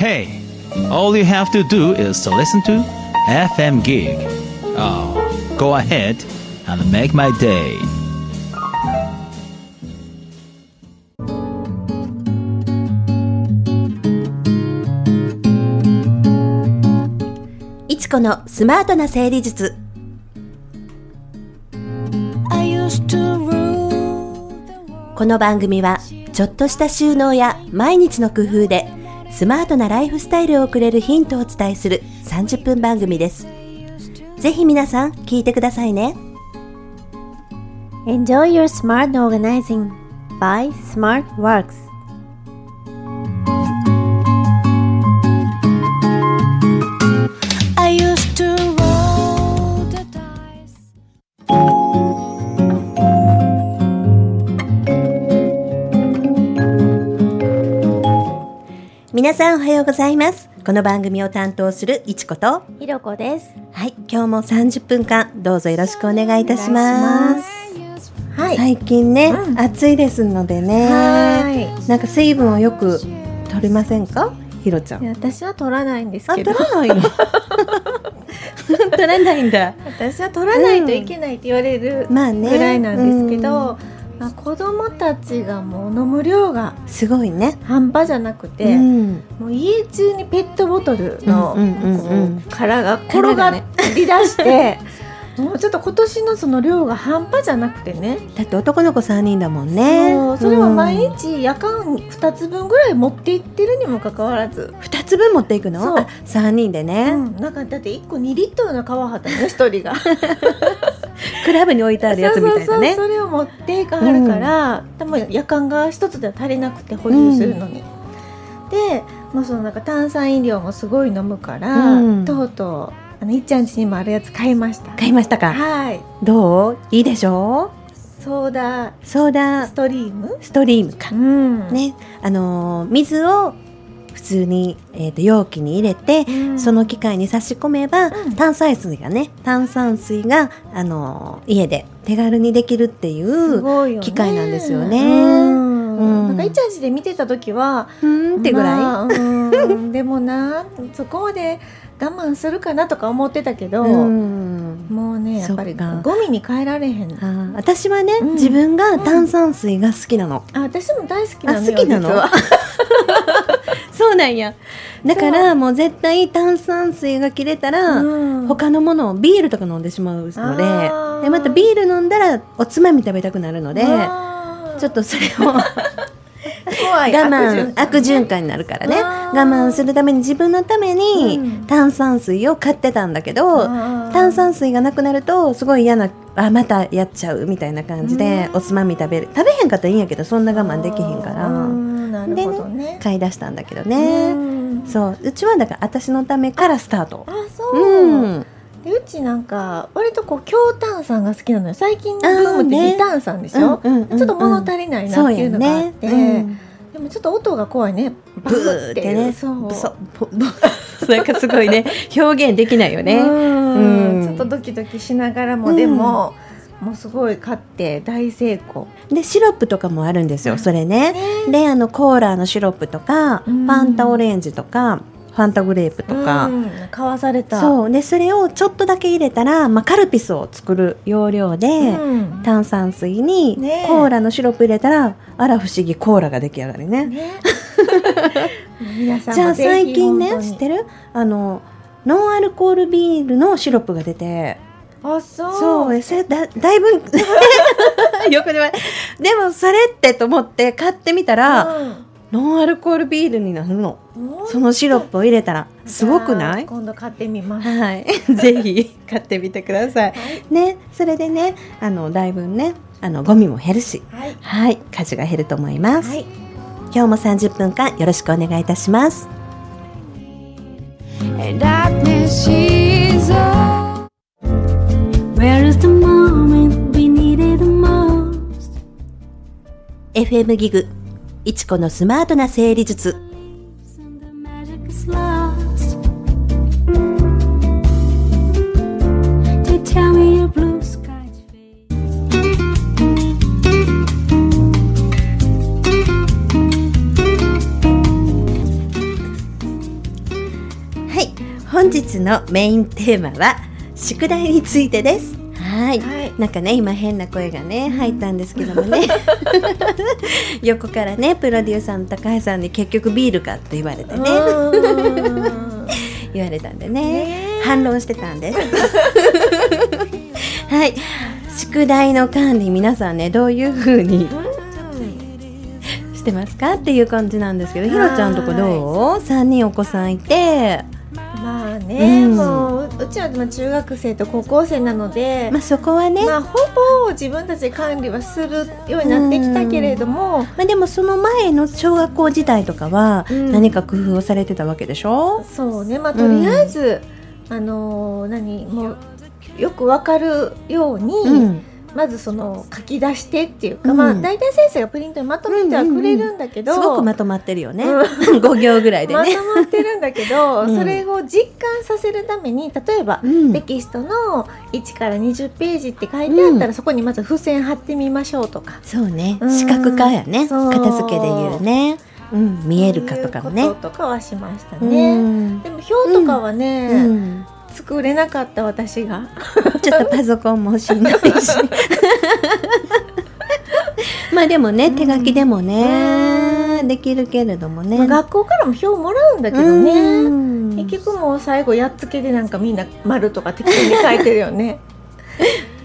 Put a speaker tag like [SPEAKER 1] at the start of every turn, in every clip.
[SPEAKER 1] Hey, all you have to do is to listen to FM Gig. Oh, go ahead and make my day.
[SPEAKER 2] いちこのスマートな整理術.この番組はちょっとした収納や毎日の工夫でスマートなライフスタイルをくれるヒントをお伝えする30分番組です。ぜひ皆さん聞いてくださいね。
[SPEAKER 3] Enjoy your smart organizing by
[SPEAKER 4] SmartWorks
[SPEAKER 2] 皆さんおはようございます。この番組を担当するいちこと。
[SPEAKER 3] ひろこです。
[SPEAKER 2] はい今日も30分間どうぞよろしくお願いいたします。
[SPEAKER 3] はい。
[SPEAKER 2] 最近ね、
[SPEAKER 3] うん。
[SPEAKER 2] 暑いですのでね。
[SPEAKER 3] は
[SPEAKER 2] なんか水分をよく取りませんか？ひろちゃん。
[SPEAKER 3] い。私は取らないんです
[SPEAKER 2] あ
[SPEAKER 3] けど、
[SPEAKER 2] 取らないの？取らないんだ。
[SPEAKER 3] 私は取らないといけないって言われる
[SPEAKER 2] まあね。
[SPEAKER 3] ぐらいなんですけど、まあ、子供たちがもう飲む量が
[SPEAKER 2] すごいね
[SPEAKER 3] 半端じゃなくて、
[SPEAKER 2] うん。
[SPEAKER 3] もう家中にペットボトルの殻が転がり出して、もうちょっと今年のその量が半端じゃなくてね。
[SPEAKER 2] だって男の子3人だもんね。
[SPEAKER 3] そうそれは毎
[SPEAKER 2] うん。
[SPEAKER 3] 日夜間2つ分ぐらい持って行ってるにもかかわらず、
[SPEAKER 2] 2つ分持っていくの？
[SPEAKER 3] そう。
[SPEAKER 2] あ3人で
[SPEAKER 3] う
[SPEAKER 2] ね、
[SPEAKER 3] ん、なんかだって1個2リットルの川畑ね1人が
[SPEAKER 2] クラブに置いてあるやつみたいなね。
[SPEAKER 3] そうそうそうそれを持っていかはるから、でも夜間が1つでは足りなくて補充するのに、でもうそのなんか炭酸飲料もすごい飲むから、
[SPEAKER 2] うん。
[SPEAKER 3] とうとうあのいっちゃん家にもあるやつ買いました。
[SPEAKER 2] 買いましたか？
[SPEAKER 3] はい。
[SPEAKER 2] どう？いいでしょ？
[SPEAKER 3] ソーダ
[SPEAKER 2] うソーダ。
[SPEAKER 3] ストリーム？
[SPEAKER 2] ストリームか。
[SPEAKER 3] うん。
[SPEAKER 2] ね。あのー水を普通に、えー、と容器に入れて、
[SPEAKER 3] うん。
[SPEAKER 2] その機械に差し込めば、
[SPEAKER 3] うん。
[SPEAKER 2] 炭酸水がね炭酸水が、あのー家で手軽にできるってい
[SPEAKER 3] す
[SPEAKER 2] う機械なんですよね。
[SPEAKER 3] うん。
[SPEAKER 2] うん。
[SPEAKER 3] なんかいっちゃん家で見てた時は
[SPEAKER 2] うーんってぐらい、
[SPEAKER 3] まあうん。でもなそこまで我慢するかなとか思ってたけど、
[SPEAKER 2] うん。
[SPEAKER 3] もうねやっぱりゴミに変えられへん。
[SPEAKER 2] あー私はね、
[SPEAKER 3] うん。
[SPEAKER 2] 自分が炭酸水が好きなの、
[SPEAKER 3] あ私も大好きなの
[SPEAKER 2] 好きなの？そうなんや。だからもう絶対炭酸水が切れたら、
[SPEAKER 3] うん。
[SPEAKER 2] 他のものをビールとか飲んでしまうのででまたビール飲んだらおつまみ食べたくなるのでちょっとそれを我慢悪循
[SPEAKER 3] 環。
[SPEAKER 2] 環になるからね。我慢するために自分のために
[SPEAKER 3] うん。
[SPEAKER 2] 炭酸水を買ってたんだけど、炭酸水がなくなるとすごい嫌なあまたやっちゃうみたいな感じで
[SPEAKER 3] うん。
[SPEAKER 2] おつまみ食べる。食べへんかったらいいんやけどそんな我慢できへんから
[SPEAKER 3] なるほどね。
[SPEAKER 2] 買い出したんだけど
[SPEAKER 3] う
[SPEAKER 2] ね
[SPEAKER 3] ん。
[SPEAKER 2] そう。うちはだから私のためからスタート。
[SPEAKER 3] あそう、
[SPEAKER 2] うん。
[SPEAKER 3] でうちなんか割とこう強炭酸が好きなのよ。最近のブームって微炭酸でしょ、
[SPEAKER 2] うんうんうんうん。
[SPEAKER 3] ちょっと物足りないなっていうのがあって、
[SPEAKER 2] そうやね。
[SPEAKER 3] でもちょっと音が怖いね。
[SPEAKER 2] ブーってね。
[SPEAKER 3] そう。
[SPEAKER 2] ブソブブなんかすごいね。表現できないよね。
[SPEAKER 3] うん。
[SPEAKER 2] うん。
[SPEAKER 3] ちょっとドキドキしながらも、でももうすごい買って大成功。
[SPEAKER 2] でシロップとかもあるんですよそれね。
[SPEAKER 3] ね。
[SPEAKER 2] であのコーラのシロップとかフ
[SPEAKER 3] うん。
[SPEAKER 2] ァンタオレンジとかファンタグレープとか。
[SPEAKER 3] うん。買わされた。
[SPEAKER 2] そう。でそれをちょっとだけ入れたら、まあ、カルピスを作る要領で、
[SPEAKER 3] うん。
[SPEAKER 2] 炭酸水にコーラのシロップ入れたらあら不思議コーラが出来上がるね。
[SPEAKER 3] ね。
[SPEAKER 2] じゃあ最近ね知ってる？あのノンアルコールビールのシロップが出て
[SPEAKER 3] あそう。
[SPEAKER 2] そうえそれだだいぶ よくでもでもそれってと思って買ってみたら、ノンアルコールビールになるの。
[SPEAKER 3] うん
[SPEAKER 2] そのシロップを入れたら。すごくない？
[SPEAKER 3] 今度買ってみます。
[SPEAKER 2] はい。ぜひ買ってみてください。ねそれでねあのだいぶねあのゴミも減るし。
[SPEAKER 3] はい。
[SPEAKER 2] はい。家事が減ると思います、
[SPEAKER 3] はい。
[SPEAKER 2] 今日も30分間よろしくお願いいたします FM ギグいちこのスマートな整理術
[SPEAKER 4] skies fade.
[SPEAKER 2] 「本日のメインテーマは宿題についてです。はい。
[SPEAKER 3] はい。
[SPEAKER 2] なんかね今変な声がね入ったんですけどもね。横からねプロデューサーの高橋さんに結局ビールかって言われてね。
[SPEAKER 3] うん。
[SPEAKER 2] 言われたんでね。反論してたんです。はい。宿題の管理皆さんねどういう風にしてますかっていう感じなんですけどひろちゃんとこどう？3人お子さんいて
[SPEAKER 3] まあね、
[SPEAKER 2] うん。
[SPEAKER 3] もううちはまあ中学生と高校生なので、
[SPEAKER 2] まあそこはね、
[SPEAKER 3] まあ、ほぼ自分たちで管理はするようになってきたけれども、
[SPEAKER 2] まあ、でもその前の小学校時代とかは
[SPEAKER 3] うん。
[SPEAKER 2] 何か工夫をされてたわけでしょ、
[SPEAKER 3] そうねまあとりあえず、あのー何もうよくわかるように、
[SPEAKER 2] うん
[SPEAKER 3] まずその書き出してっていうか、
[SPEAKER 2] うん。
[SPEAKER 3] まあ大体先生がプリントにまとめてはくれるんだけど、
[SPEAKER 2] すごくまとまってるよね、
[SPEAKER 3] う
[SPEAKER 2] 5 行ぐらいでね、
[SPEAKER 3] まとまってるんだけど、
[SPEAKER 2] うん。
[SPEAKER 3] それを実感させるために例えば、
[SPEAKER 2] うん。
[SPEAKER 3] テキストの1から20ページって書いてあったら、
[SPEAKER 2] うん。
[SPEAKER 3] そこにまず付箋貼ってみましょうとか。
[SPEAKER 2] そうね。
[SPEAKER 3] うん。
[SPEAKER 2] 視覚化やね。片付けで言うね、うん、見えるかとかもね。
[SPEAKER 3] そういうこととかはしました
[SPEAKER 2] う
[SPEAKER 3] ね。
[SPEAKER 2] ん。
[SPEAKER 3] でも表とかはね、
[SPEAKER 2] うん
[SPEAKER 3] 作れなかった私が。
[SPEAKER 2] ちょっとパソコンもしんどいし。まあでもね手書きでもねできるけれどもね、
[SPEAKER 3] まあ学校からも表もらうんだけど
[SPEAKER 2] う
[SPEAKER 3] ね。
[SPEAKER 2] ん。
[SPEAKER 3] 結局もう最後やっつけでなんかみんな丸とか適当に書いてるよね。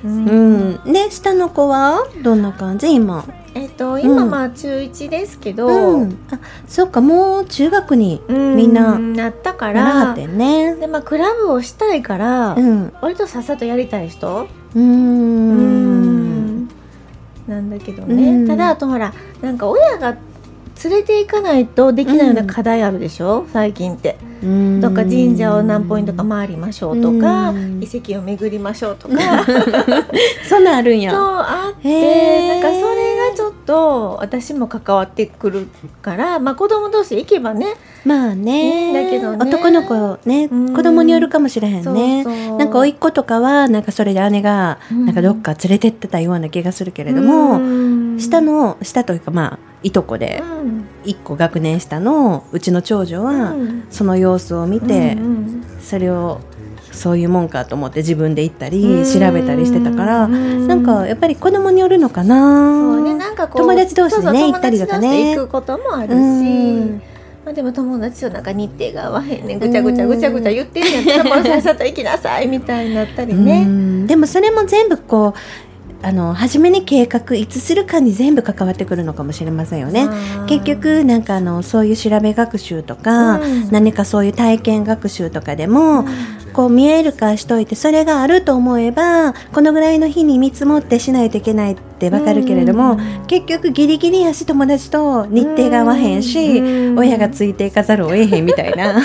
[SPEAKER 3] う
[SPEAKER 2] うん。ん、で下の子はどんな感じ今？
[SPEAKER 3] えっと今
[SPEAKER 2] うん。
[SPEAKER 3] まあ中1ですけど、
[SPEAKER 2] うん、あそっかもう中学に
[SPEAKER 3] うん
[SPEAKER 2] みんな
[SPEAKER 3] なったか
[SPEAKER 2] ならってんね。
[SPEAKER 3] でまあクラブをしたいから、
[SPEAKER 2] うん。
[SPEAKER 3] 割とさっさとやりたい人？
[SPEAKER 2] うーん。
[SPEAKER 3] なんだけどね、
[SPEAKER 2] うん。
[SPEAKER 3] ただあとほらなんか親が連れて行かないとできないような課題あるでしょ、最近って。
[SPEAKER 2] うん。
[SPEAKER 3] とか神社を何ポイントか回りましょうとか、
[SPEAKER 2] うん。
[SPEAKER 3] 遺跡を巡りましょうとか。
[SPEAKER 2] そんなんあるんや。
[SPEAKER 3] そうあってなんかそれがちょっと私も関わってくるからまあ子供同士行けばね
[SPEAKER 2] まあね。
[SPEAKER 3] だけどね。
[SPEAKER 2] 男の子ね
[SPEAKER 3] うん。
[SPEAKER 2] 子供によるかもしれへんね。
[SPEAKER 3] そうそう。
[SPEAKER 2] なんか甥っ子とかはなんかそれで姉が
[SPEAKER 3] うん。
[SPEAKER 2] なんかどっか連れてってたような気がするけれども、
[SPEAKER 3] うん。
[SPEAKER 2] 下の下というかまあいとこで
[SPEAKER 3] うん。
[SPEAKER 2] 一個学年下のうちの長女は
[SPEAKER 3] うん。
[SPEAKER 2] その様子を見て、
[SPEAKER 3] うん
[SPEAKER 2] それをそういうもんかと思って自分で行ったり
[SPEAKER 3] うん。
[SPEAKER 2] 調べたりしてたから
[SPEAKER 3] うん。
[SPEAKER 2] なんかやっぱり子供によるのかな。
[SPEAKER 3] ね、なんかこう
[SPEAKER 2] 友達同士でね行ったりとかね。
[SPEAKER 3] 行くこともあるし、
[SPEAKER 2] うん。
[SPEAKER 3] まあ、でも友達となんか日程が合わへんねん。ぐちゃぐちゃぐちゃぐちゃ言ってんやったらさっさと行きなさいみたいになったり
[SPEAKER 2] う
[SPEAKER 3] ね。
[SPEAKER 2] ん。でもそれも全部こうあの初めに計画いつするかに全部関わってくるのかもしれませんよね。結局なんかあのそういう調べ学習とか、
[SPEAKER 3] うん。
[SPEAKER 2] 何かそういう体験学習とかでも、こう見える化しといてそれがあると思えばこのぐらいの日に見積もってしないといけないってわかるけれども、
[SPEAKER 3] うん。
[SPEAKER 2] 結局ギリギリやし友達と日程が合わへんし、
[SPEAKER 3] うん。
[SPEAKER 2] 親がついていかざるを得へんみたいな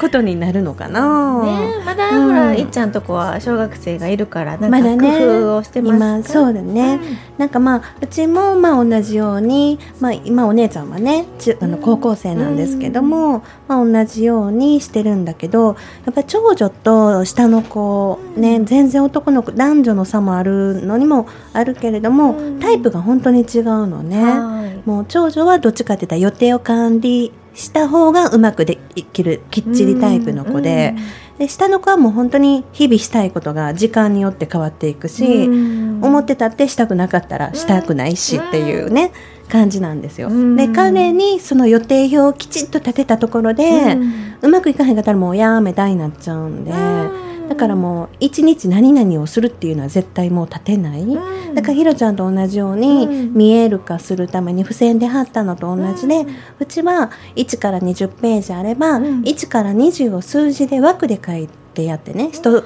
[SPEAKER 2] ことになるのかな。
[SPEAKER 3] ね、まだ
[SPEAKER 2] うん。
[SPEAKER 3] ほら、いっちゃんとこは小学生がいるからなんか工夫をしてます。か、
[SPEAKER 2] 今そうだね、なんかまあうちもまあ同じように、まあ、今お姉ちゃんはねちあの高校生なんですけども、まあ、同じようにしてるんだけどやっぱり長女と下の子ね全然男の子男女の差もあるのにもあるけれども、
[SPEAKER 3] うん。
[SPEAKER 2] タイプが本当に違うのね。
[SPEAKER 3] はい。
[SPEAKER 2] もう長女はどっちかって言ったら予定を管理した方がうまくできるきっちりタイプの子で,、で下の子はもう本当に日々したいことが時間によって変わっていくし、
[SPEAKER 3] うん。
[SPEAKER 2] 思ってたってしたくなかったらしたくないしっていうね、感じなんですよ。
[SPEAKER 3] うん。
[SPEAKER 2] で彼にその予定表をきちっと立てたところで、
[SPEAKER 3] う
[SPEAKER 2] うんまくいかへんかったらもうやめたいになっちゃうんで、
[SPEAKER 3] うん
[SPEAKER 2] だからもう一日何々をするっていうのは絶対もう立てない。
[SPEAKER 3] うん。
[SPEAKER 2] だからひろちゃんと同じように
[SPEAKER 3] うん。
[SPEAKER 2] 見える化するために付箋で貼ったのと同じで、うちは1から20ページあれば、
[SPEAKER 3] うん。
[SPEAKER 2] 1から20を数字で枠で書いてやってね人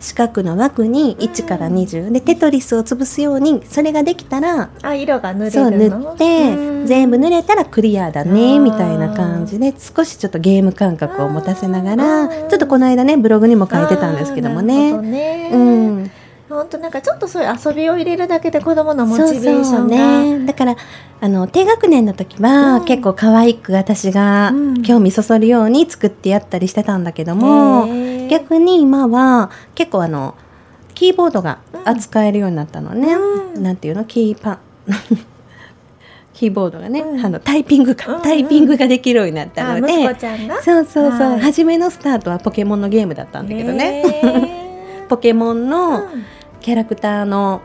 [SPEAKER 2] 四角の枠に1から20でテトリスを潰すようにそれができたら
[SPEAKER 3] あ色が塗れる
[SPEAKER 2] そう塗
[SPEAKER 3] の
[SPEAKER 2] って
[SPEAKER 3] うん。
[SPEAKER 2] 全部塗れたらクリアだ
[SPEAKER 3] あ
[SPEAKER 2] ね
[SPEAKER 3] ー
[SPEAKER 2] みたいな感じで少しちょっとゲーム感覚を持たせなが
[SPEAKER 3] う
[SPEAKER 2] ら
[SPEAKER 3] ん。
[SPEAKER 2] ちょっとこの間ねブログにも書いてたんですけどもね。
[SPEAKER 3] ね。
[SPEAKER 2] うん、
[SPEAKER 3] 本当なんかちょっとそういう遊びを入れるだけで子供のモチベーショ
[SPEAKER 2] そう
[SPEAKER 3] ンが
[SPEAKER 2] ね。だからあの低学年の時は、
[SPEAKER 3] うん。
[SPEAKER 2] 結構可愛く私が
[SPEAKER 3] うん
[SPEAKER 2] 興味そそるように作ってやったりしてたんだけども、
[SPEAKER 3] へー
[SPEAKER 2] 逆に今は結構あのキーボードが扱えるようになったのね、
[SPEAKER 3] うん。
[SPEAKER 2] なんていうの？キーパン。キーボードがね、
[SPEAKER 3] うん。
[SPEAKER 2] あのタイピングか、
[SPEAKER 3] うんうん。
[SPEAKER 2] タイピングができるようになった
[SPEAKER 3] あ
[SPEAKER 2] ので、そうそうそう、
[SPEAKER 3] はい。
[SPEAKER 2] 初めのスタートはポケモンのゲームだったんだけどね、
[SPEAKER 3] ね
[SPEAKER 2] ポケモンのキャラクターの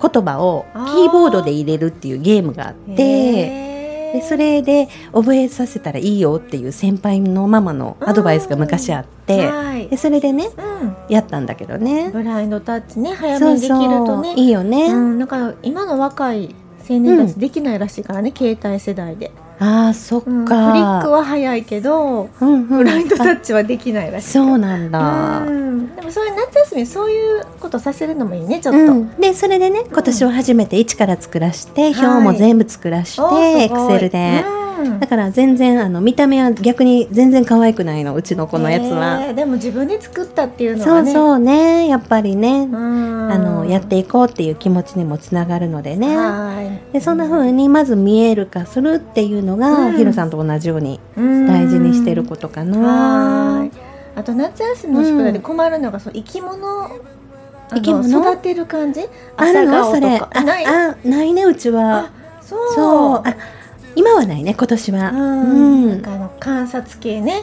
[SPEAKER 2] 言葉をキーボードで入れるっていうゲームがあって。でそれで覚えさせたらいいよっていう先輩のママのアドバイスが昔あって、
[SPEAKER 3] はい。
[SPEAKER 2] でそれでね
[SPEAKER 3] うん。
[SPEAKER 2] やったんだけどね。
[SPEAKER 3] ブラインドタッチね早めにできるとね。
[SPEAKER 2] いいよね、
[SPEAKER 3] うん、なんか今の若い青年たちできないらしいからね、携帯世代で、
[SPEAKER 2] ああそっか、
[SPEAKER 3] うんフリックは早いけど
[SPEAKER 2] うんうん。
[SPEAKER 3] ブラインドタッチはできないらしい。
[SPEAKER 2] そうなんだ、
[SPEAKER 3] うん、でもそういう夏休みそういうことさせるのもいいねちょっと、
[SPEAKER 2] うん、でそれでね今年は初めて一から作らして、表も全部作らして、エクセルで、
[SPEAKER 3] うん
[SPEAKER 2] だから全然あの見た目は逆に全然可愛くないのうちの子のやつは、
[SPEAKER 3] へーでも自分で作ったっていうの
[SPEAKER 2] そう
[SPEAKER 3] はね
[SPEAKER 2] そうね。やっぱりね、
[SPEAKER 3] うん。
[SPEAKER 2] あのやっていこうっていう気持ちにもつながるのでね。
[SPEAKER 3] はい。
[SPEAKER 2] でそんな風にまず見える化するっていうのが、
[SPEAKER 3] うん。
[SPEAKER 2] ヒロさんと同じように
[SPEAKER 3] うん。
[SPEAKER 2] 大事にしてることかな、
[SPEAKER 3] はい。あと夏休みの宿題で困るのが、そう生き物あの
[SPEAKER 2] 生き物？
[SPEAKER 3] 育てる感じ？
[SPEAKER 2] あるの？それ
[SPEAKER 3] とか。ない？
[SPEAKER 2] ああないねうちは。
[SPEAKER 3] そう。
[SPEAKER 2] そう。あ今はないね今年は。
[SPEAKER 3] うん。
[SPEAKER 2] うん。
[SPEAKER 3] なんかあの観察系ね。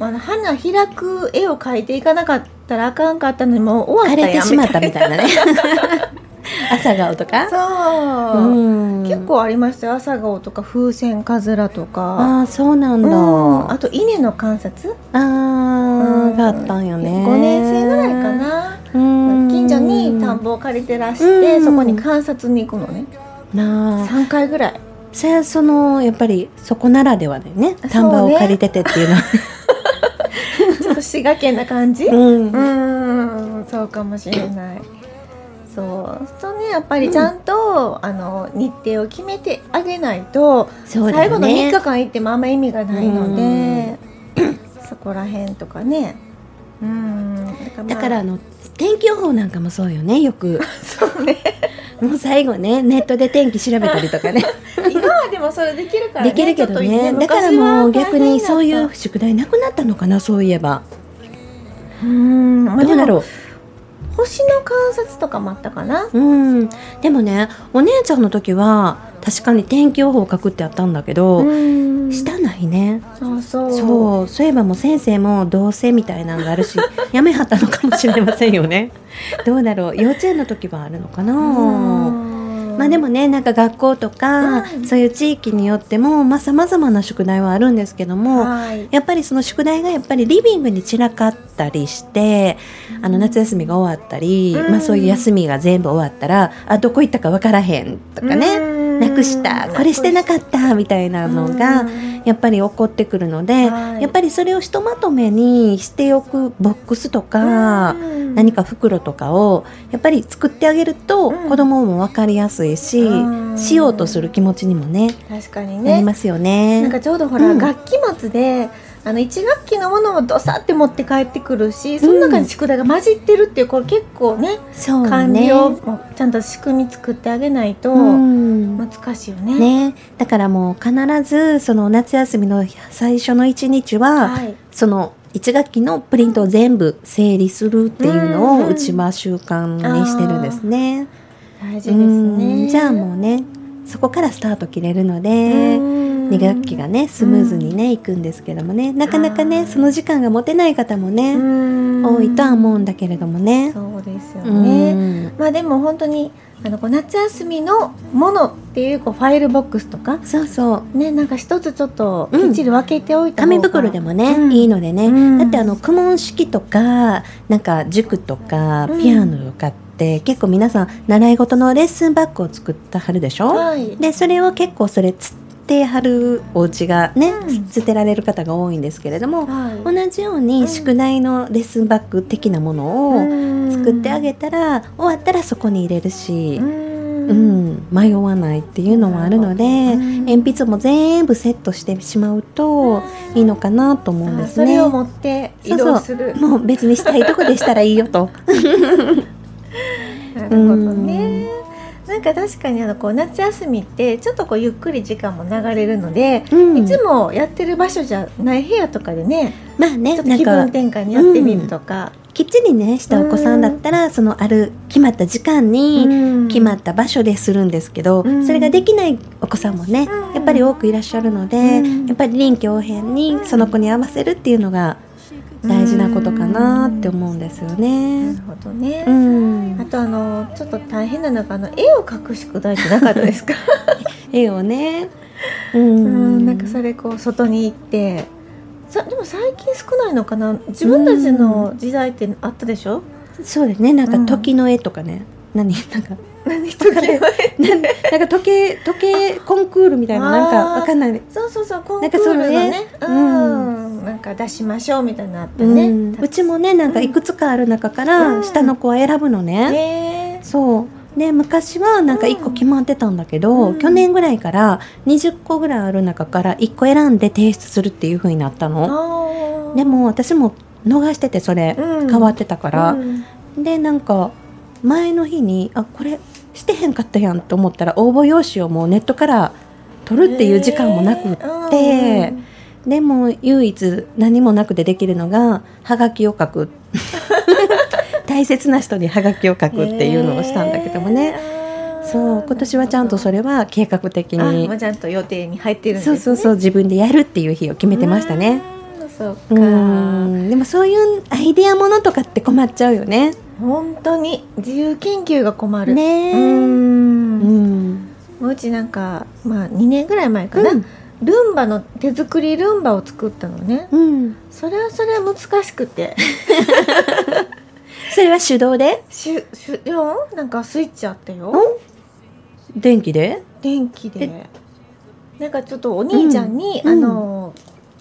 [SPEAKER 3] あの花開く絵を描いていかなかったらあかんかったのにもう終わ
[SPEAKER 2] 枯
[SPEAKER 3] ったやん
[SPEAKER 2] れてしまった
[SPEAKER 3] み
[SPEAKER 2] みたいなね。朝顔とか。
[SPEAKER 3] そう、
[SPEAKER 2] うん。
[SPEAKER 3] 結構ありましたよ朝顔とか風船かずらとか。
[SPEAKER 2] ああそうなんだ、
[SPEAKER 3] うん。あと稲の観察？
[SPEAKER 2] あ
[SPEAKER 3] うん。
[SPEAKER 2] ーがあったんよね。
[SPEAKER 3] 5年生ぐらいかな。
[SPEAKER 2] うん。
[SPEAKER 3] 近所に田んぼを借りてらして、
[SPEAKER 2] うん。
[SPEAKER 3] そこに観察に行くのね。
[SPEAKER 2] なあ。
[SPEAKER 3] 3回ぐらい
[SPEAKER 2] それはそのやっぱりそこならではでね。田んぼを借りててっていうのは。
[SPEAKER 3] ちょっと滋賀県な感じ。
[SPEAKER 2] うん。
[SPEAKER 3] うんそうかもしれない。そう。とねやっぱりちゃんと、あの日程を決めてあげないと、
[SPEAKER 2] そうだよ
[SPEAKER 3] 最後の3
[SPEAKER 2] ね
[SPEAKER 3] 日間行ってもあんま意味がないので、そこら辺とかね。うん。だ
[SPEAKER 2] だからあの天気予報なんかもそうよねよく。
[SPEAKER 3] そうね。
[SPEAKER 2] もう最後ねネットで天気調べたりとかね
[SPEAKER 3] でもそれできるからね
[SPEAKER 2] できるけどね。だからもう逆にそういう宿題なくなったのかなそういえば。
[SPEAKER 3] うん
[SPEAKER 2] どうだろ
[SPEAKER 3] 星の観察とかもあったかな。
[SPEAKER 2] ううん。でもねお姉ちゃんの時は確かに天気予報書くってあったんだけど、
[SPEAKER 3] うん。
[SPEAKER 2] したないね。
[SPEAKER 3] そうそう。
[SPEAKER 2] そう。そういえばもう先生もどうせみたいなのがあるし やめはったのかもしれませんよね。どうだろう。幼稚園の時はあるのかなまあでもねなんか学校とか、
[SPEAKER 3] うん。
[SPEAKER 2] そういう地域によってもまあ様々な宿題はあるんですけども、
[SPEAKER 3] はい。
[SPEAKER 2] やっぱりその宿題がやっぱりリビングに散らかったりして、あの夏休みが終わったり、
[SPEAKER 3] うん。
[SPEAKER 2] まあそういう休みが全部終わったらあどこ行ったかわからへんとかね、
[SPEAKER 3] うん
[SPEAKER 2] なくした。これしてなかったみたいなのが
[SPEAKER 3] うん。
[SPEAKER 2] やっぱり起こってくるので、
[SPEAKER 3] はい。
[SPEAKER 2] やっぱりそれをひとまとめにしておくボックスとか、
[SPEAKER 3] うん。
[SPEAKER 2] 何か袋とかをやっぱり作ってあげると、
[SPEAKER 3] うん。
[SPEAKER 2] 子供も分かりやすいし、
[SPEAKER 3] うん。
[SPEAKER 2] しようとする気持ちにもね
[SPEAKER 3] 確かに
[SPEAKER 2] なり
[SPEAKER 3] ね
[SPEAKER 2] ますよね。
[SPEAKER 3] なんかちょうどほら、
[SPEAKER 2] うん。
[SPEAKER 3] 学期末であの1学期のものもどさって持って帰ってくるしその中に宿題が混じってるっていうこれ結構ね
[SPEAKER 2] そう
[SPEAKER 3] 漢
[SPEAKER 2] ね
[SPEAKER 3] 字をもちゃんと仕組み作ってあげないと
[SPEAKER 2] うん。
[SPEAKER 3] 難しいよね。
[SPEAKER 2] ね、だからもう必ずその夏休みの最初の1日は、
[SPEAKER 3] はい、
[SPEAKER 2] その1学期のプリントを全部整理するっていうの
[SPEAKER 3] うんうん
[SPEAKER 2] をうちは習慣にしてるんですね。
[SPEAKER 3] 大事です
[SPEAKER 2] うん。
[SPEAKER 3] ね。
[SPEAKER 2] じゃあもうねそこからスタート切れるので、
[SPEAKER 3] うん
[SPEAKER 2] 2学期がねスムーズにね、いくんですけどもね。なかなか
[SPEAKER 3] はい。
[SPEAKER 2] ねその時間が持てない方もね、
[SPEAKER 3] うん。
[SPEAKER 2] 多いとは思うんだけれどもね。
[SPEAKER 3] そうですよ
[SPEAKER 2] う
[SPEAKER 3] ね。
[SPEAKER 2] ん。
[SPEAKER 3] まあでも本当にあのこう夏休みのものっていうこうファイルボックスとか
[SPEAKER 2] そうそう。
[SPEAKER 3] ねなんか一つちょっと
[SPEAKER 2] うん。
[SPEAKER 3] きっちり分けておいた方が、
[SPEAKER 2] 紙袋でもね、
[SPEAKER 3] うん。
[SPEAKER 2] いいのでね、
[SPEAKER 3] うん。
[SPEAKER 2] だってあの公文式とかなんか塾とか
[SPEAKER 3] うん。
[SPEAKER 2] ピアノとかって、結構皆さん習い事のレッスンバッグを作ってはるでしょ、
[SPEAKER 3] はい。
[SPEAKER 2] でそれを結構それつってはるお家がね、
[SPEAKER 3] うん。
[SPEAKER 2] 捨てられる方が多いんですけれども、
[SPEAKER 3] はい。
[SPEAKER 2] 同じよう
[SPEAKER 3] うん。
[SPEAKER 2] に宿題のレッスンバッグ的なものを作ってあげたら、終わったらそこに入れるし、
[SPEAKER 3] う
[SPEAKER 2] うんん迷わないっていうのもあるので、
[SPEAKER 3] うん。
[SPEAKER 2] 鉛筆も全部セットしてしまうといいのかなと思うんですね。
[SPEAKER 3] それを持って移動する。
[SPEAKER 2] もう別にしたいとこでしたらいいよと。
[SPEAKER 3] なるほどね。なんなんか確かにあのこう夏休みってちょっとこうゆっくり時間も流れるので、
[SPEAKER 2] うん。
[SPEAKER 3] いつもやってる場所じゃない部屋とかでね
[SPEAKER 2] まあね
[SPEAKER 3] ちょっと
[SPEAKER 2] なんか
[SPEAKER 3] 気分転換にやってみるとか、
[SPEAKER 2] きっちりねしたお子さんだったら、そのある決まった時間に決まった場所でするんですけど、
[SPEAKER 3] うん。
[SPEAKER 2] それができないお子さんもね、
[SPEAKER 3] うん。
[SPEAKER 2] やっぱり多くいらっしゃるので、
[SPEAKER 3] うん。
[SPEAKER 2] やっぱり臨機応変にその子に合わせるっていうのが大事なことかなって思うんですよ
[SPEAKER 3] な
[SPEAKER 2] ね
[SPEAKER 3] る。ほどね、
[SPEAKER 2] うん。
[SPEAKER 3] あとあのちょっと大変なのがあの絵を描く宿題ってなかったですか？
[SPEAKER 2] 絵をね。う
[SPEAKER 3] うん。
[SPEAKER 2] ん
[SPEAKER 3] なんかそれこう外に行ってさでも最近少ないのかな？自分たちの時代ってあったでしょ、
[SPEAKER 2] そうですね。なんか時の絵とかね、何？なんか
[SPEAKER 3] 何時計
[SPEAKER 2] なんなんか時計時計コンクールみたいななんかわかんない。
[SPEAKER 3] そうそうそうコンクールのね。
[SPEAKER 2] う
[SPEAKER 3] ん、なんか出しましょうみたいなのあって
[SPEAKER 2] う
[SPEAKER 3] ね、
[SPEAKER 2] ん、うちもねなんかいくつかある中から
[SPEAKER 3] うん。
[SPEAKER 2] 下の子は選ぶのね、
[SPEAKER 3] ね
[SPEAKER 2] そう。で昔はなんか1個決まってたんだけど、
[SPEAKER 3] うん。
[SPEAKER 2] 去年ぐらいから20個ぐらいある中から1個選んで提出するっていう風になったの。
[SPEAKER 3] あ
[SPEAKER 2] でも私も逃しててそれ、
[SPEAKER 3] うん。
[SPEAKER 2] 変わってたから、
[SPEAKER 3] うん。
[SPEAKER 2] でなんか前の日にあこれしてへんかったやんと思ったら応募用紙をもうネットから取るっていう時間もなくって、でも唯一何もなくてできるのがはがきを書く。大切な人にはがきを書くっていうのをしたんだけどもね、そう今年はちゃんとそ
[SPEAKER 3] れ
[SPEAKER 2] れは計画的
[SPEAKER 3] あ
[SPEAKER 2] に
[SPEAKER 3] まあちゃんと予定に入ってるんですね。
[SPEAKER 2] そうそうそう自分でやるっていう日を決めてましたね。
[SPEAKER 3] うんそう
[SPEAKER 2] う
[SPEAKER 3] か
[SPEAKER 2] んでもそういうアイデアものとかって困っちゃうよね。
[SPEAKER 3] 本当に自由研究が困る。
[SPEAKER 2] ねえ。
[SPEAKER 3] うん。
[SPEAKER 2] うん
[SPEAKER 3] うちなんかまあ2年ぐらい前かな、
[SPEAKER 2] うん。
[SPEAKER 3] ルンバの手作りルンバを作ったのね。
[SPEAKER 2] うん、
[SPEAKER 3] それはそれは難しくて。
[SPEAKER 2] それは手動で？
[SPEAKER 3] しゅしゅなんかスイッチあったよ。
[SPEAKER 2] 電気で？
[SPEAKER 3] 電気で。なんかちょっとお兄ちゃんに、
[SPEAKER 2] うん。
[SPEAKER 3] あの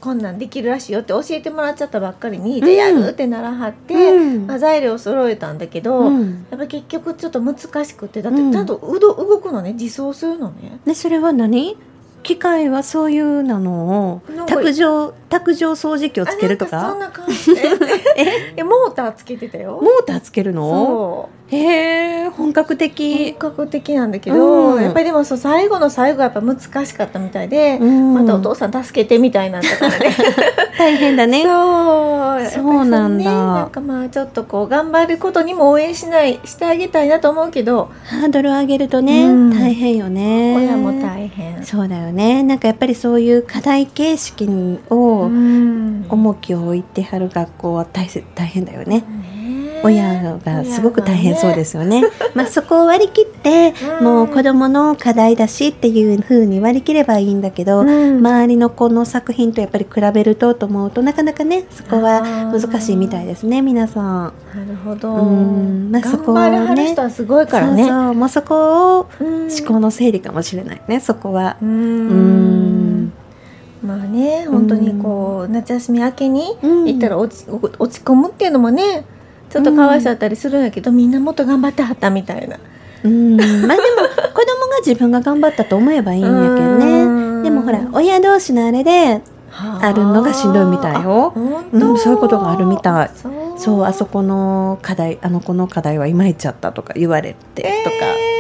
[SPEAKER 3] こんなんできるらしいよって教えてもらっちゃったばっかりに、
[SPEAKER 2] うん。
[SPEAKER 3] でやるってならはって、
[SPEAKER 2] うん。
[SPEAKER 3] まあ、材料揃えたんだけど、
[SPEAKER 2] うん。
[SPEAKER 3] やっぱ結局ちょっと難しくてだって
[SPEAKER 2] うん。
[SPEAKER 3] ちゃんとうど動くのね自走するのね。
[SPEAKER 2] でそれは何？機械はそういうなのを卓上卓上掃除機をつけると
[SPEAKER 3] あ
[SPEAKER 2] か
[SPEAKER 3] なんかそんな感じで。え？モーターつけてたよ。
[SPEAKER 2] モーターつけるの？へえ本格
[SPEAKER 3] 本
[SPEAKER 2] 的、
[SPEAKER 3] 格的なんだけど、
[SPEAKER 2] うん。
[SPEAKER 3] やっぱりでもそう最後の最後はやっぱ難しかったみたいで、
[SPEAKER 2] うん。
[SPEAKER 3] またお父さん助けてみたいなんだからね。
[SPEAKER 2] 大変だね。
[SPEAKER 3] そう。
[SPEAKER 2] そうなんだ。
[SPEAKER 3] ねなんかまあちょっとこう頑張ることにも応援しないしてあげたいなと思うけど、
[SPEAKER 2] ハードル上げるとね、
[SPEAKER 3] うん。
[SPEAKER 2] 大変よね。
[SPEAKER 3] 親も大変。
[SPEAKER 2] そうだよね。なんかやっぱりそういう課題形式を
[SPEAKER 3] うん。
[SPEAKER 2] 重きを置いてはる学校は大切大変だよね親がすごく大変そうですすよね。まあそこを割り切って、
[SPEAKER 3] うん
[SPEAKER 2] もう子供の課題だしっていう風に割り切ればいいんだけど、
[SPEAKER 3] うん
[SPEAKER 2] 周りの子の作品とやっぱり比べるとと思うとなかなかねそこは難しいみたいですね皆さん。
[SPEAKER 3] なるほど。
[SPEAKER 2] うんまあそこはね
[SPEAKER 3] 頑張る人はすごいからね。
[SPEAKER 2] そうそうもうそこを
[SPEAKER 3] うん
[SPEAKER 2] 思考の整理かもしれないねそこは。
[SPEAKER 3] う
[SPEAKER 2] うん
[SPEAKER 3] ん。まあね本当にこう夏休み明けに
[SPEAKER 2] うん
[SPEAKER 3] 行ったら落ち落ち込むっていうのもねちょっとかわいそうだったりするんだけど、みんなもっと頑張ってはったみたいな。
[SPEAKER 2] うん。まあでも 子供が自分が頑張ったと思えばいいんやけど
[SPEAKER 3] うん。
[SPEAKER 2] ね。でもほら親同士のあれであ。るのがしんどいみたいよ。うんそういうことがあるみたい。
[SPEAKER 3] そう。
[SPEAKER 2] そうあそこの課題あの子の課題はいまいちゃったとか言われてとか、
[SPEAKER 3] えー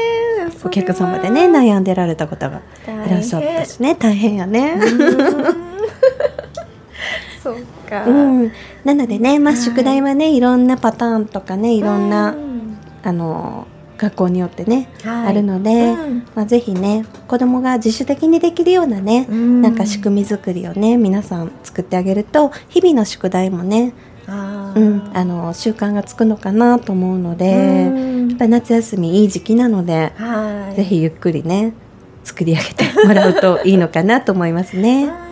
[SPEAKER 2] お客様でね悩んでられた方がいらっしゃったしね。大変やね。
[SPEAKER 3] そうか。
[SPEAKER 2] うん、なのでね、まあ、
[SPEAKER 3] はい。
[SPEAKER 2] 宿題はねいろんなパターンとかねいろんな、
[SPEAKER 3] うん
[SPEAKER 2] あの学校によってね、
[SPEAKER 3] はい。
[SPEAKER 2] あるので、
[SPEAKER 3] うん。
[SPEAKER 2] まあ、ぜひね子供が自主的にできるようなね、
[SPEAKER 3] うん。
[SPEAKER 2] なんか仕組み作りをね皆さん作ってあげると日々の宿題もね、
[SPEAKER 3] あー。
[SPEAKER 2] うん、あの習慣がつくのかなと思うので、
[SPEAKER 3] うん。
[SPEAKER 2] やっぱ夏休みいい時期なので、
[SPEAKER 3] はい。
[SPEAKER 2] ぜひゆっくりね作り上げてもらうといいのかなと思います
[SPEAKER 3] うん
[SPEAKER 2] ね。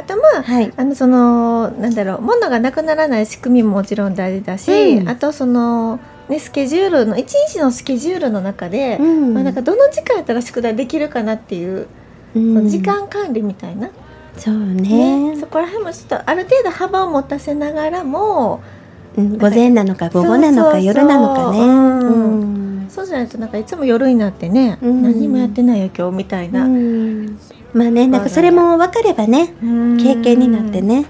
[SPEAKER 3] あとまあ、
[SPEAKER 2] はい、
[SPEAKER 3] あのそのなんだろう物がなくならない仕組みももちろん大事だし、
[SPEAKER 2] うん。
[SPEAKER 3] あとそのねスケジュールの一日のスケジュールの中で、
[SPEAKER 2] うん。
[SPEAKER 3] まあなんかどの時間やったら宿題できるかなっていう、
[SPEAKER 2] うん。
[SPEAKER 3] 時間管理みたいな、
[SPEAKER 2] そうね。
[SPEAKER 3] ねそこら辺もちょっとある程度幅を持たせながらも
[SPEAKER 2] うん。午前なのか午後なのか夜なのかね。
[SPEAKER 3] そうじゃないとなんかいつも夜になってね、
[SPEAKER 2] うん。
[SPEAKER 3] 何もやってないよ今日みたいな、
[SPEAKER 2] うんまあねなんかそれも分かればね経験になってね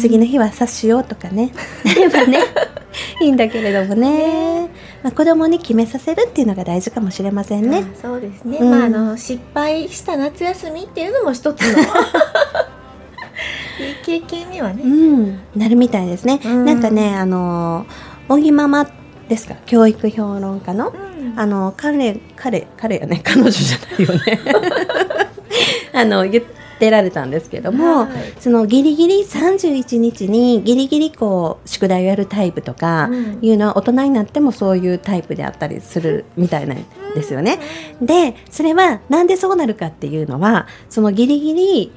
[SPEAKER 2] 次の日は察しようとかね なればねいいんだけれどもね、まあ、子供に決めさせるっていうのが大事かもしれませんね。
[SPEAKER 3] あそうですね、
[SPEAKER 2] うん。
[SPEAKER 3] まああの失敗した夏休みっていうのも一つのい い経験にはね、
[SPEAKER 2] うん、なるみたいですね。
[SPEAKER 3] うん。
[SPEAKER 2] なんかね、あの、小木ママですか、教育評論家の？
[SPEAKER 3] うん。
[SPEAKER 2] あの、彼、彼、彼よね、彼女じゃないよね。あの、言ってられたんですけども、
[SPEAKER 3] はい。
[SPEAKER 2] そのギリギリ31日にギリギリこう宿題をやるタイプとか
[SPEAKER 3] うん。
[SPEAKER 2] いうのは大人になってもそういうタイプであったりするみたいなんですよね。でそれはなんでそうなるかっていうのはそのギリギリ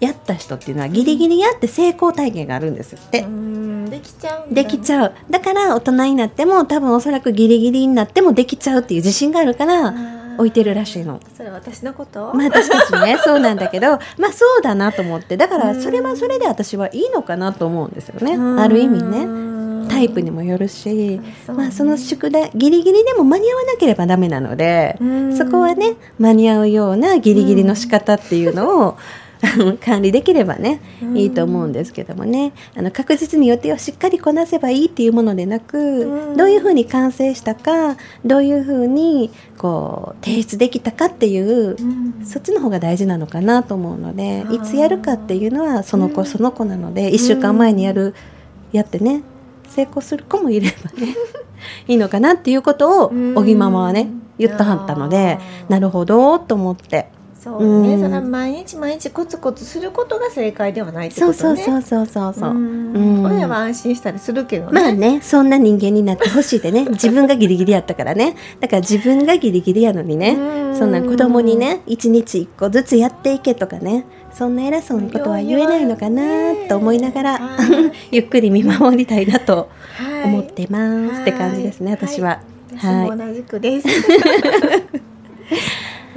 [SPEAKER 2] やった人っていうのはギリギリやって成功体験があるんですよって。
[SPEAKER 3] う。んできちゃうんだ。
[SPEAKER 2] できちゃう。だから大人になっても多分おそらくギリギリになってもできちゃうっていう自信があるから置いてるらしいの。
[SPEAKER 3] それ私のこと、
[SPEAKER 2] まあ私たちね そうなんだけどまあそうだなと思って。だからそれはそれで私はいいのかなと思うんですよね。ある意味ね。
[SPEAKER 3] ね
[SPEAKER 2] タイプにもよるし、
[SPEAKER 3] ね
[SPEAKER 2] まあその宿題ギリギリでも間に合わなければダメなので
[SPEAKER 3] うん。
[SPEAKER 2] そこはね間に合うようなギリギリの仕方っていうのを 管理できればね
[SPEAKER 3] うん。
[SPEAKER 2] いいと思うんですけどもね。あの確実に予定をしっかりこなせばいいっていうものでなく
[SPEAKER 3] うん。
[SPEAKER 2] どういうふうに完成したかどういうふうにこう提出できたかっていう
[SPEAKER 3] うん。
[SPEAKER 2] そっちの方が大事なのかなと思うのでいつやるかっていうのはその子
[SPEAKER 3] うん。
[SPEAKER 2] その子なので1週間前にやるやってね成功する子もいればね いいのかなっていうことを
[SPEAKER 3] うん。
[SPEAKER 2] 小木ママはね言ったはったのでなるほどと思って
[SPEAKER 3] そうね、
[SPEAKER 2] うん。
[SPEAKER 3] それは毎日毎日コツコツすることが正解ではないって
[SPEAKER 2] そう
[SPEAKER 3] ことね。
[SPEAKER 2] そうそうそうそうそう
[SPEAKER 3] う。ん。
[SPEAKER 2] うん。
[SPEAKER 3] 親は安心したりするけどね。
[SPEAKER 2] まあねそんな人間になってほしいでね。自分がギリギリやったからね。だから自分がギリギリやのにね。
[SPEAKER 3] うん。
[SPEAKER 2] そんな子供にね一日一個ずつやっていけとかね。そんな偉そうなことは言えないのかなと思いながら
[SPEAKER 3] はい。
[SPEAKER 2] ゆっくり見守りたいなと
[SPEAKER 3] はい。
[SPEAKER 2] 思ってますって感じですね
[SPEAKER 3] はい。
[SPEAKER 2] 私は。
[SPEAKER 3] 私
[SPEAKER 2] はい。
[SPEAKER 3] も同じくです。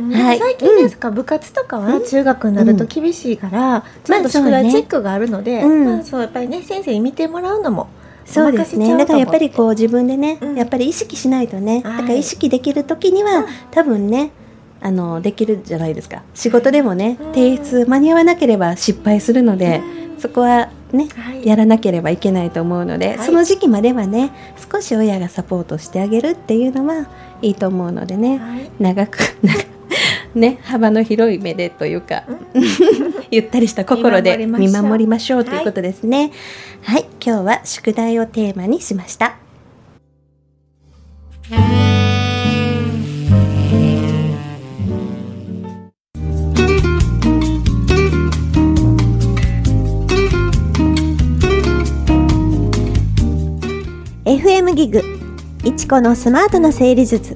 [SPEAKER 3] うん。
[SPEAKER 2] はい。
[SPEAKER 3] 最近ですか、部活とかは中学になると厳しいから、ちゃんと宿題チェックがあるので、
[SPEAKER 2] うん。
[SPEAKER 3] まあそうやっぱりね先生に見てもらうのも
[SPEAKER 2] そうですね。だからやっぱりこう自分でね、
[SPEAKER 3] うん。
[SPEAKER 2] やっぱり意識しないとね、
[SPEAKER 3] はい。
[SPEAKER 2] だから意識できる時には、
[SPEAKER 3] うん。
[SPEAKER 2] 多分ねあのできるじゃないですか。仕事でもね、
[SPEAKER 3] うん。
[SPEAKER 2] 提出間に合わなければ失敗するので、そこはね
[SPEAKER 3] はい。
[SPEAKER 2] やらなければいけないと思うので、
[SPEAKER 3] はい。
[SPEAKER 2] その時期まではね少し親がサポートしてあげるっていうのはいいと思うのでね、
[SPEAKER 3] はい。
[SPEAKER 2] 長く長くね幅の広い目でというか、ゆったりした心で見
[SPEAKER 3] 見守りましょう
[SPEAKER 2] ということですね。はい、今日は宿題をテーマにしました。
[SPEAKER 3] FM ギグ。いちこのスマートな整理術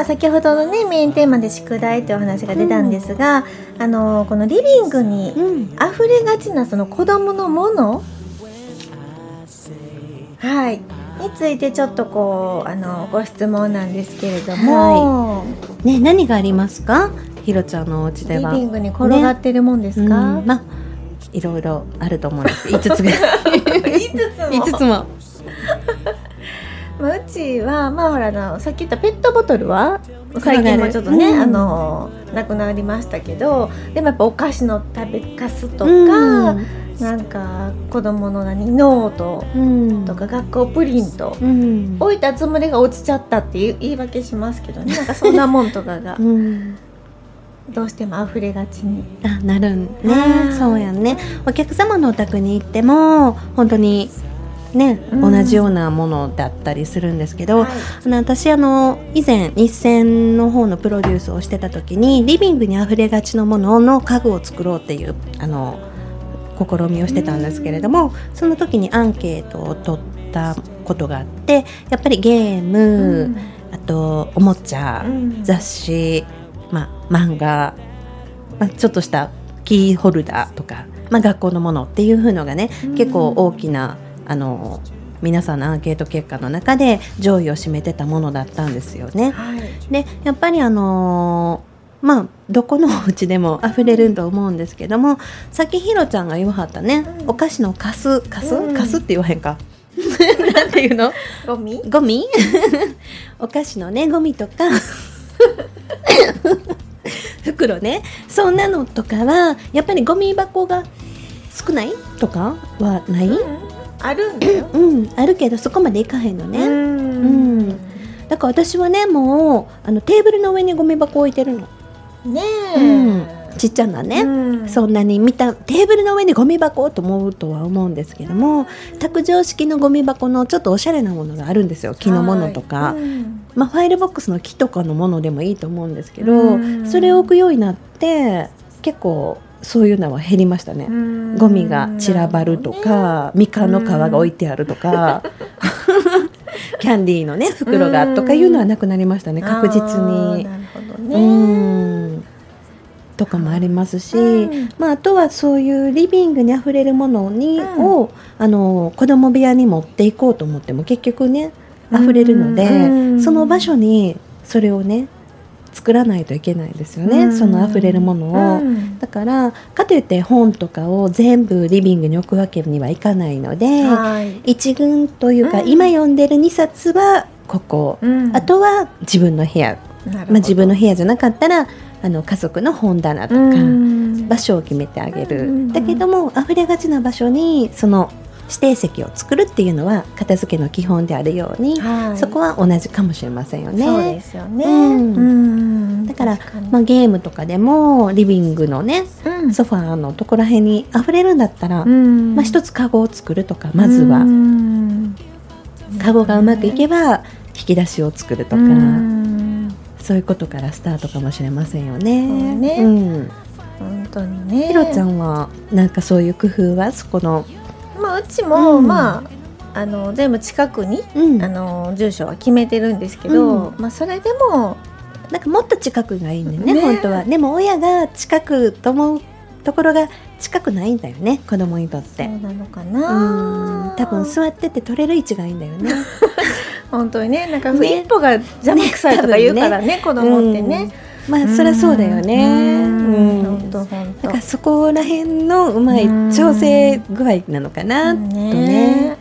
[SPEAKER 3] あ先ほどのねメインテーマで宿題というお話が出たんですが、あのこのリビングに
[SPEAKER 2] うん、
[SPEAKER 3] 溢れがちなその子供のものはいについてちょっとこうあのご質問なんですけれども、
[SPEAKER 2] ね何がありますか？ひろちゃんのお家では。
[SPEAKER 3] リビングに転がってるもんですか、
[SPEAKER 2] うんまあいろいろあると思うんです。五つぐらい。
[SPEAKER 3] 五つも
[SPEAKER 2] 五つも。
[SPEAKER 3] まあ、うちはまあほらあのさっき言ったペットボトルは最近もちょっとね、
[SPEAKER 2] うん。
[SPEAKER 3] あのなくなりましたけどでもやっぱお菓子の食べかすとか、
[SPEAKER 2] うん。
[SPEAKER 3] なんか子供の何ノート
[SPEAKER 2] うん。
[SPEAKER 3] とか学校プリント、
[SPEAKER 2] うん。
[SPEAKER 3] 置いたつもりが落ちちゃったっていう言い訳しますけどね。なんかそんなもんとかが
[SPEAKER 2] うん。
[SPEAKER 3] どうしても溢れがちに。
[SPEAKER 2] あなるんね。
[SPEAKER 3] はい。
[SPEAKER 2] そうやんね。お客様のお宅に行っても本当にね、
[SPEAKER 3] うん。
[SPEAKER 2] 同じようなものだったりするんですけど、
[SPEAKER 3] はい。
[SPEAKER 2] あの私あの以前日銭の方のプロデュースをしてた時にリビングにあふれがちのものの家具を作ろうっていうあの試みをしてたんですけれども、その時にアンケートを取ったことがあってやっぱりゲーム、あとおもちゃ、
[SPEAKER 3] うん。
[SPEAKER 2] 雑誌、まあ、漫画、まあ、ちょっとしたキーホルダーとか、まあ、学校のものっていう風のがね、
[SPEAKER 3] うん。
[SPEAKER 2] 結構大きなあの皆さんのアンケート結果の中で上位を占めてたものだったんですよね。
[SPEAKER 3] はい。
[SPEAKER 2] でやっぱりあのーまあどこのお家でも溢れると思うんですけどもさっきひろちゃんが言わはったね、
[SPEAKER 3] うん
[SPEAKER 2] お菓子のカスカス、
[SPEAKER 3] うん。
[SPEAKER 2] カスって言わへんか？なんていうの？
[SPEAKER 3] ゴミ？
[SPEAKER 2] ゴミ？お菓子のねゴミとか。袋ね。そんなのとかはやっぱりゴミ箱が少ないとかはない、
[SPEAKER 3] あるんだよ。
[SPEAKER 2] うん、あるけどそこまでいかへんのね、
[SPEAKER 3] うん。
[SPEAKER 2] だから私はねもうあのテーブルの上にゴミ箱置いてるの、
[SPEAKER 3] ね
[SPEAKER 2] うん。
[SPEAKER 3] え、
[SPEAKER 2] ちっちゃなね、
[SPEAKER 3] うん。
[SPEAKER 2] そんなに見たテーブルの上にゴミ箱と思うとは思うんですけども卓上式のゴミ箱のちょっとおしゃれなものがあるんですよ。木のものとか、
[SPEAKER 3] はい。うん。
[SPEAKER 2] まあ、ファイルボックスの木とかのものでもいいと思うんですけど、
[SPEAKER 3] うん。
[SPEAKER 2] それを置くようになって結構そういうのは減りましたね。ゴミが散らばるとか、みかんの皮が置いてあるとか、キャンディーのね袋がとかいうのはなくなりましたね。確実に。
[SPEAKER 3] なるほど
[SPEAKER 2] う
[SPEAKER 3] ね
[SPEAKER 2] ん。とかもありますし、
[SPEAKER 3] うん。
[SPEAKER 2] まあ、あとはそういうリビングにあふれるものに、
[SPEAKER 3] うん。
[SPEAKER 2] をあの子供部屋に持っていこうと思っても結局ねあふれるので、
[SPEAKER 3] うん。
[SPEAKER 2] その場所にそれをね作らないといけないですよね、
[SPEAKER 3] うん。
[SPEAKER 2] そのあふれるものを。
[SPEAKER 3] うん。
[SPEAKER 2] だからかといって本とかを全部リビングに置くわけにはいかないので、
[SPEAKER 3] はい。
[SPEAKER 2] 一群というか、
[SPEAKER 3] うん。
[SPEAKER 2] 今読んでる2冊はここ、
[SPEAKER 3] うん。
[SPEAKER 2] あとは自分の部屋。まあ、自分の部屋じゃなかったらあの家族の本棚とか、
[SPEAKER 3] うん。
[SPEAKER 2] 場所を決めてあげる、
[SPEAKER 3] うん。
[SPEAKER 2] だけども溢れがちな場所にその指定席を作るっていうのは片付けの基本であるように、
[SPEAKER 3] はい。
[SPEAKER 2] そこは同じかもしれませんよね。
[SPEAKER 3] そうですよね。
[SPEAKER 2] うん。
[SPEAKER 3] うん。
[SPEAKER 2] だからまあ、ゲームとかでもリビングのね
[SPEAKER 3] うん。
[SPEAKER 2] ソファーのところらへんに溢れるんだったら、
[SPEAKER 3] うん。
[SPEAKER 2] まあ、一つカゴを作るとかまずは、
[SPEAKER 3] うん。
[SPEAKER 2] カゴがうまくいけば引き出しを作るとか、
[SPEAKER 3] うん。
[SPEAKER 2] そういうことからスタートかもしれませんよね。
[SPEAKER 3] ね。
[SPEAKER 2] うん。
[SPEAKER 3] 本当にね。
[SPEAKER 2] ひろちゃんはなんかそういう工夫はそこの、
[SPEAKER 3] まあうちも、
[SPEAKER 2] うん。
[SPEAKER 3] まああの全部近くに
[SPEAKER 2] うん、
[SPEAKER 3] あの住所は決めてるんですけど、まあそれでも
[SPEAKER 2] なんかもっと近くがいいねんね
[SPEAKER 3] ね。
[SPEAKER 2] 本当は。でも親が近くと思うところが近くないんだよね子供にとっ
[SPEAKER 3] そう
[SPEAKER 2] て。
[SPEAKER 3] なのか
[SPEAKER 2] う
[SPEAKER 3] な。
[SPEAKER 2] ん。多分座ってて取れる位置がいいんだよね。
[SPEAKER 3] 本当にねなんか
[SPEAKER 2] ね。
[SPEAKER 3] 一歩が邪魔くさいとか言うからね子供ってね。
[SPEAKER 2] うん。まあそりゃそうだよね。うん。
[SPEAKER 3] 本当本当。
[SPEAKER 2] だからそこら辺のうまい調整具合なのかなとね。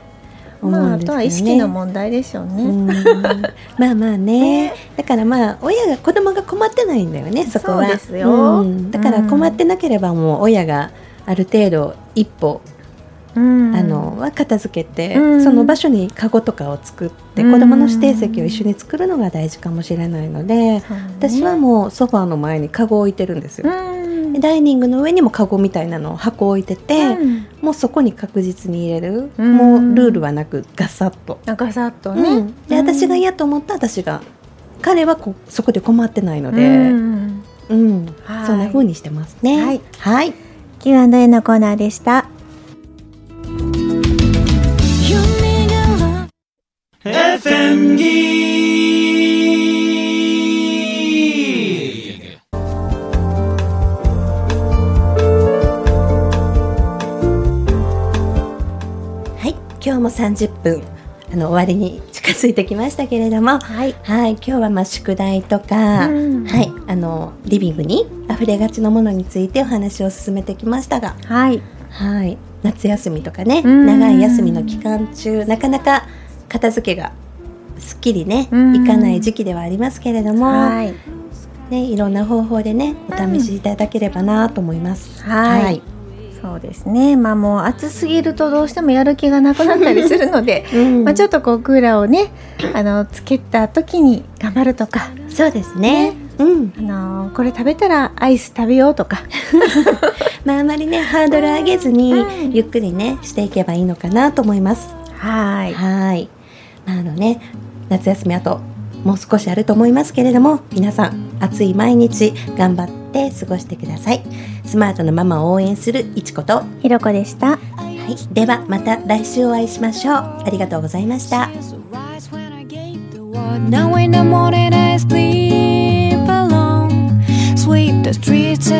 [SPEAKER 2] 思
[SPEAKER 3] まああとは意識の問題でしょうね。
[SPEAKER 2] うん。まあまあね。だからまあ親が子供が困ってないんだよねそこは。
[SPEAKER 3] ですよ。
[SPEAKER 2] ん。だから困ってなければもう親がある程度一歩、
[SPEAKER 3] うん
[SPEAKER 2] あのは片付けて、
[SPEAKER 3] うん。
[SPEAKER 2] その場所にカゴとかを作って、
[SPEAKER 3] うん。
[SPEAKER 2] 子供の指定席を一緒に作るのが大事かもしれないので、私はもうソファーの前にカゴを置いてるんですよ、ダイニングの上にもカゴみたいなのを箱を置いてて、
[SPEAKER 3] うん。
[SPEAKER 2] もうそこに確実に入れる、
[SPEAKER 3] うん。
[SPEAKER 2] もうルールはなくガサッと。
[SPEAKER 3] なんかさっと
[SPEAKER 2] う
[SPEAKER 3] ね
[SPEAKER 2] ん。で私が嫌と思ったら私が彼はこそこで困ってないの
[SPEAKER 3] う
[SPEAKER 2] で、
[SPEAKER 3] ん。
[SPEAKER 2] うん。
[SPEAKER 3] はい。
[SPEAKER 2] そんな風にしてますね。
[SPEAKER 3] はい、
[SPEAKER 2] はい、
[SPEAKER 3] Q&A のコーナーでした。
[SPEAKER 1] FM Geek
[SPEAKER 2] はい、今日も30分あの終わりに近づいてきましたけれども、
[SPEAKER 3] はい。
[SPEAKER 2] はい、今日はまあ宿題とか、
[SPEAKER 3] うん。
[SPEAKER 2] はい、あのリビングに溢れがちのものについてお話を進めてきましたが、
[SPEAKER 3] はい。
[SPEAKER 2] はい、夏休みとかね、
[SPEAKER 3] うん。
[SPEAKER 2] 長い休みの期間中なかなか片付けがすっきりね、
[SPEAKER 3] うん
[SPEAKER 2] いかない時期ではありますけれども、
[SPEAKER 3] はい。
[SPEAKER 2] ね、いろんな方法でねお試しいただければなと思います。
[SPEAKER 3] はいそうですね。まあもう暑すぎるとどうしてもやる気がなくなったりするので、
[SPEAKER 2] うん
[SPEAKER 3] まあちょっとこうクーラーをね、あのつけた時に頑張るとか、
[SPEAKER 2] そうですね。うん、
[SPEAKER 3] あのこれ食べたらアイス食べようとか、
[SPEAKER 2] まああまりねハードル上げずに、
[SPEAKER 3] うん
[SPEAKER 2] ゆっくりねしていけばいいのかなと思います。
[SPEAKER 3] はい。
[SPEAKER 2] はい。まああのね夏休みあともう少しあると思いますけれども皆さん暑い毎日頑張って過ごしてください。スマートなママを応援するいちこと。は
[SPEAKER 3] ひろこでした。
[SPEAKER 2] い。ではまた来週お会いしましょう。ありがとうございました。
[SPEAKER 4] Rise when I gave the word. Now in the morning I sleep alone. Sweep the streets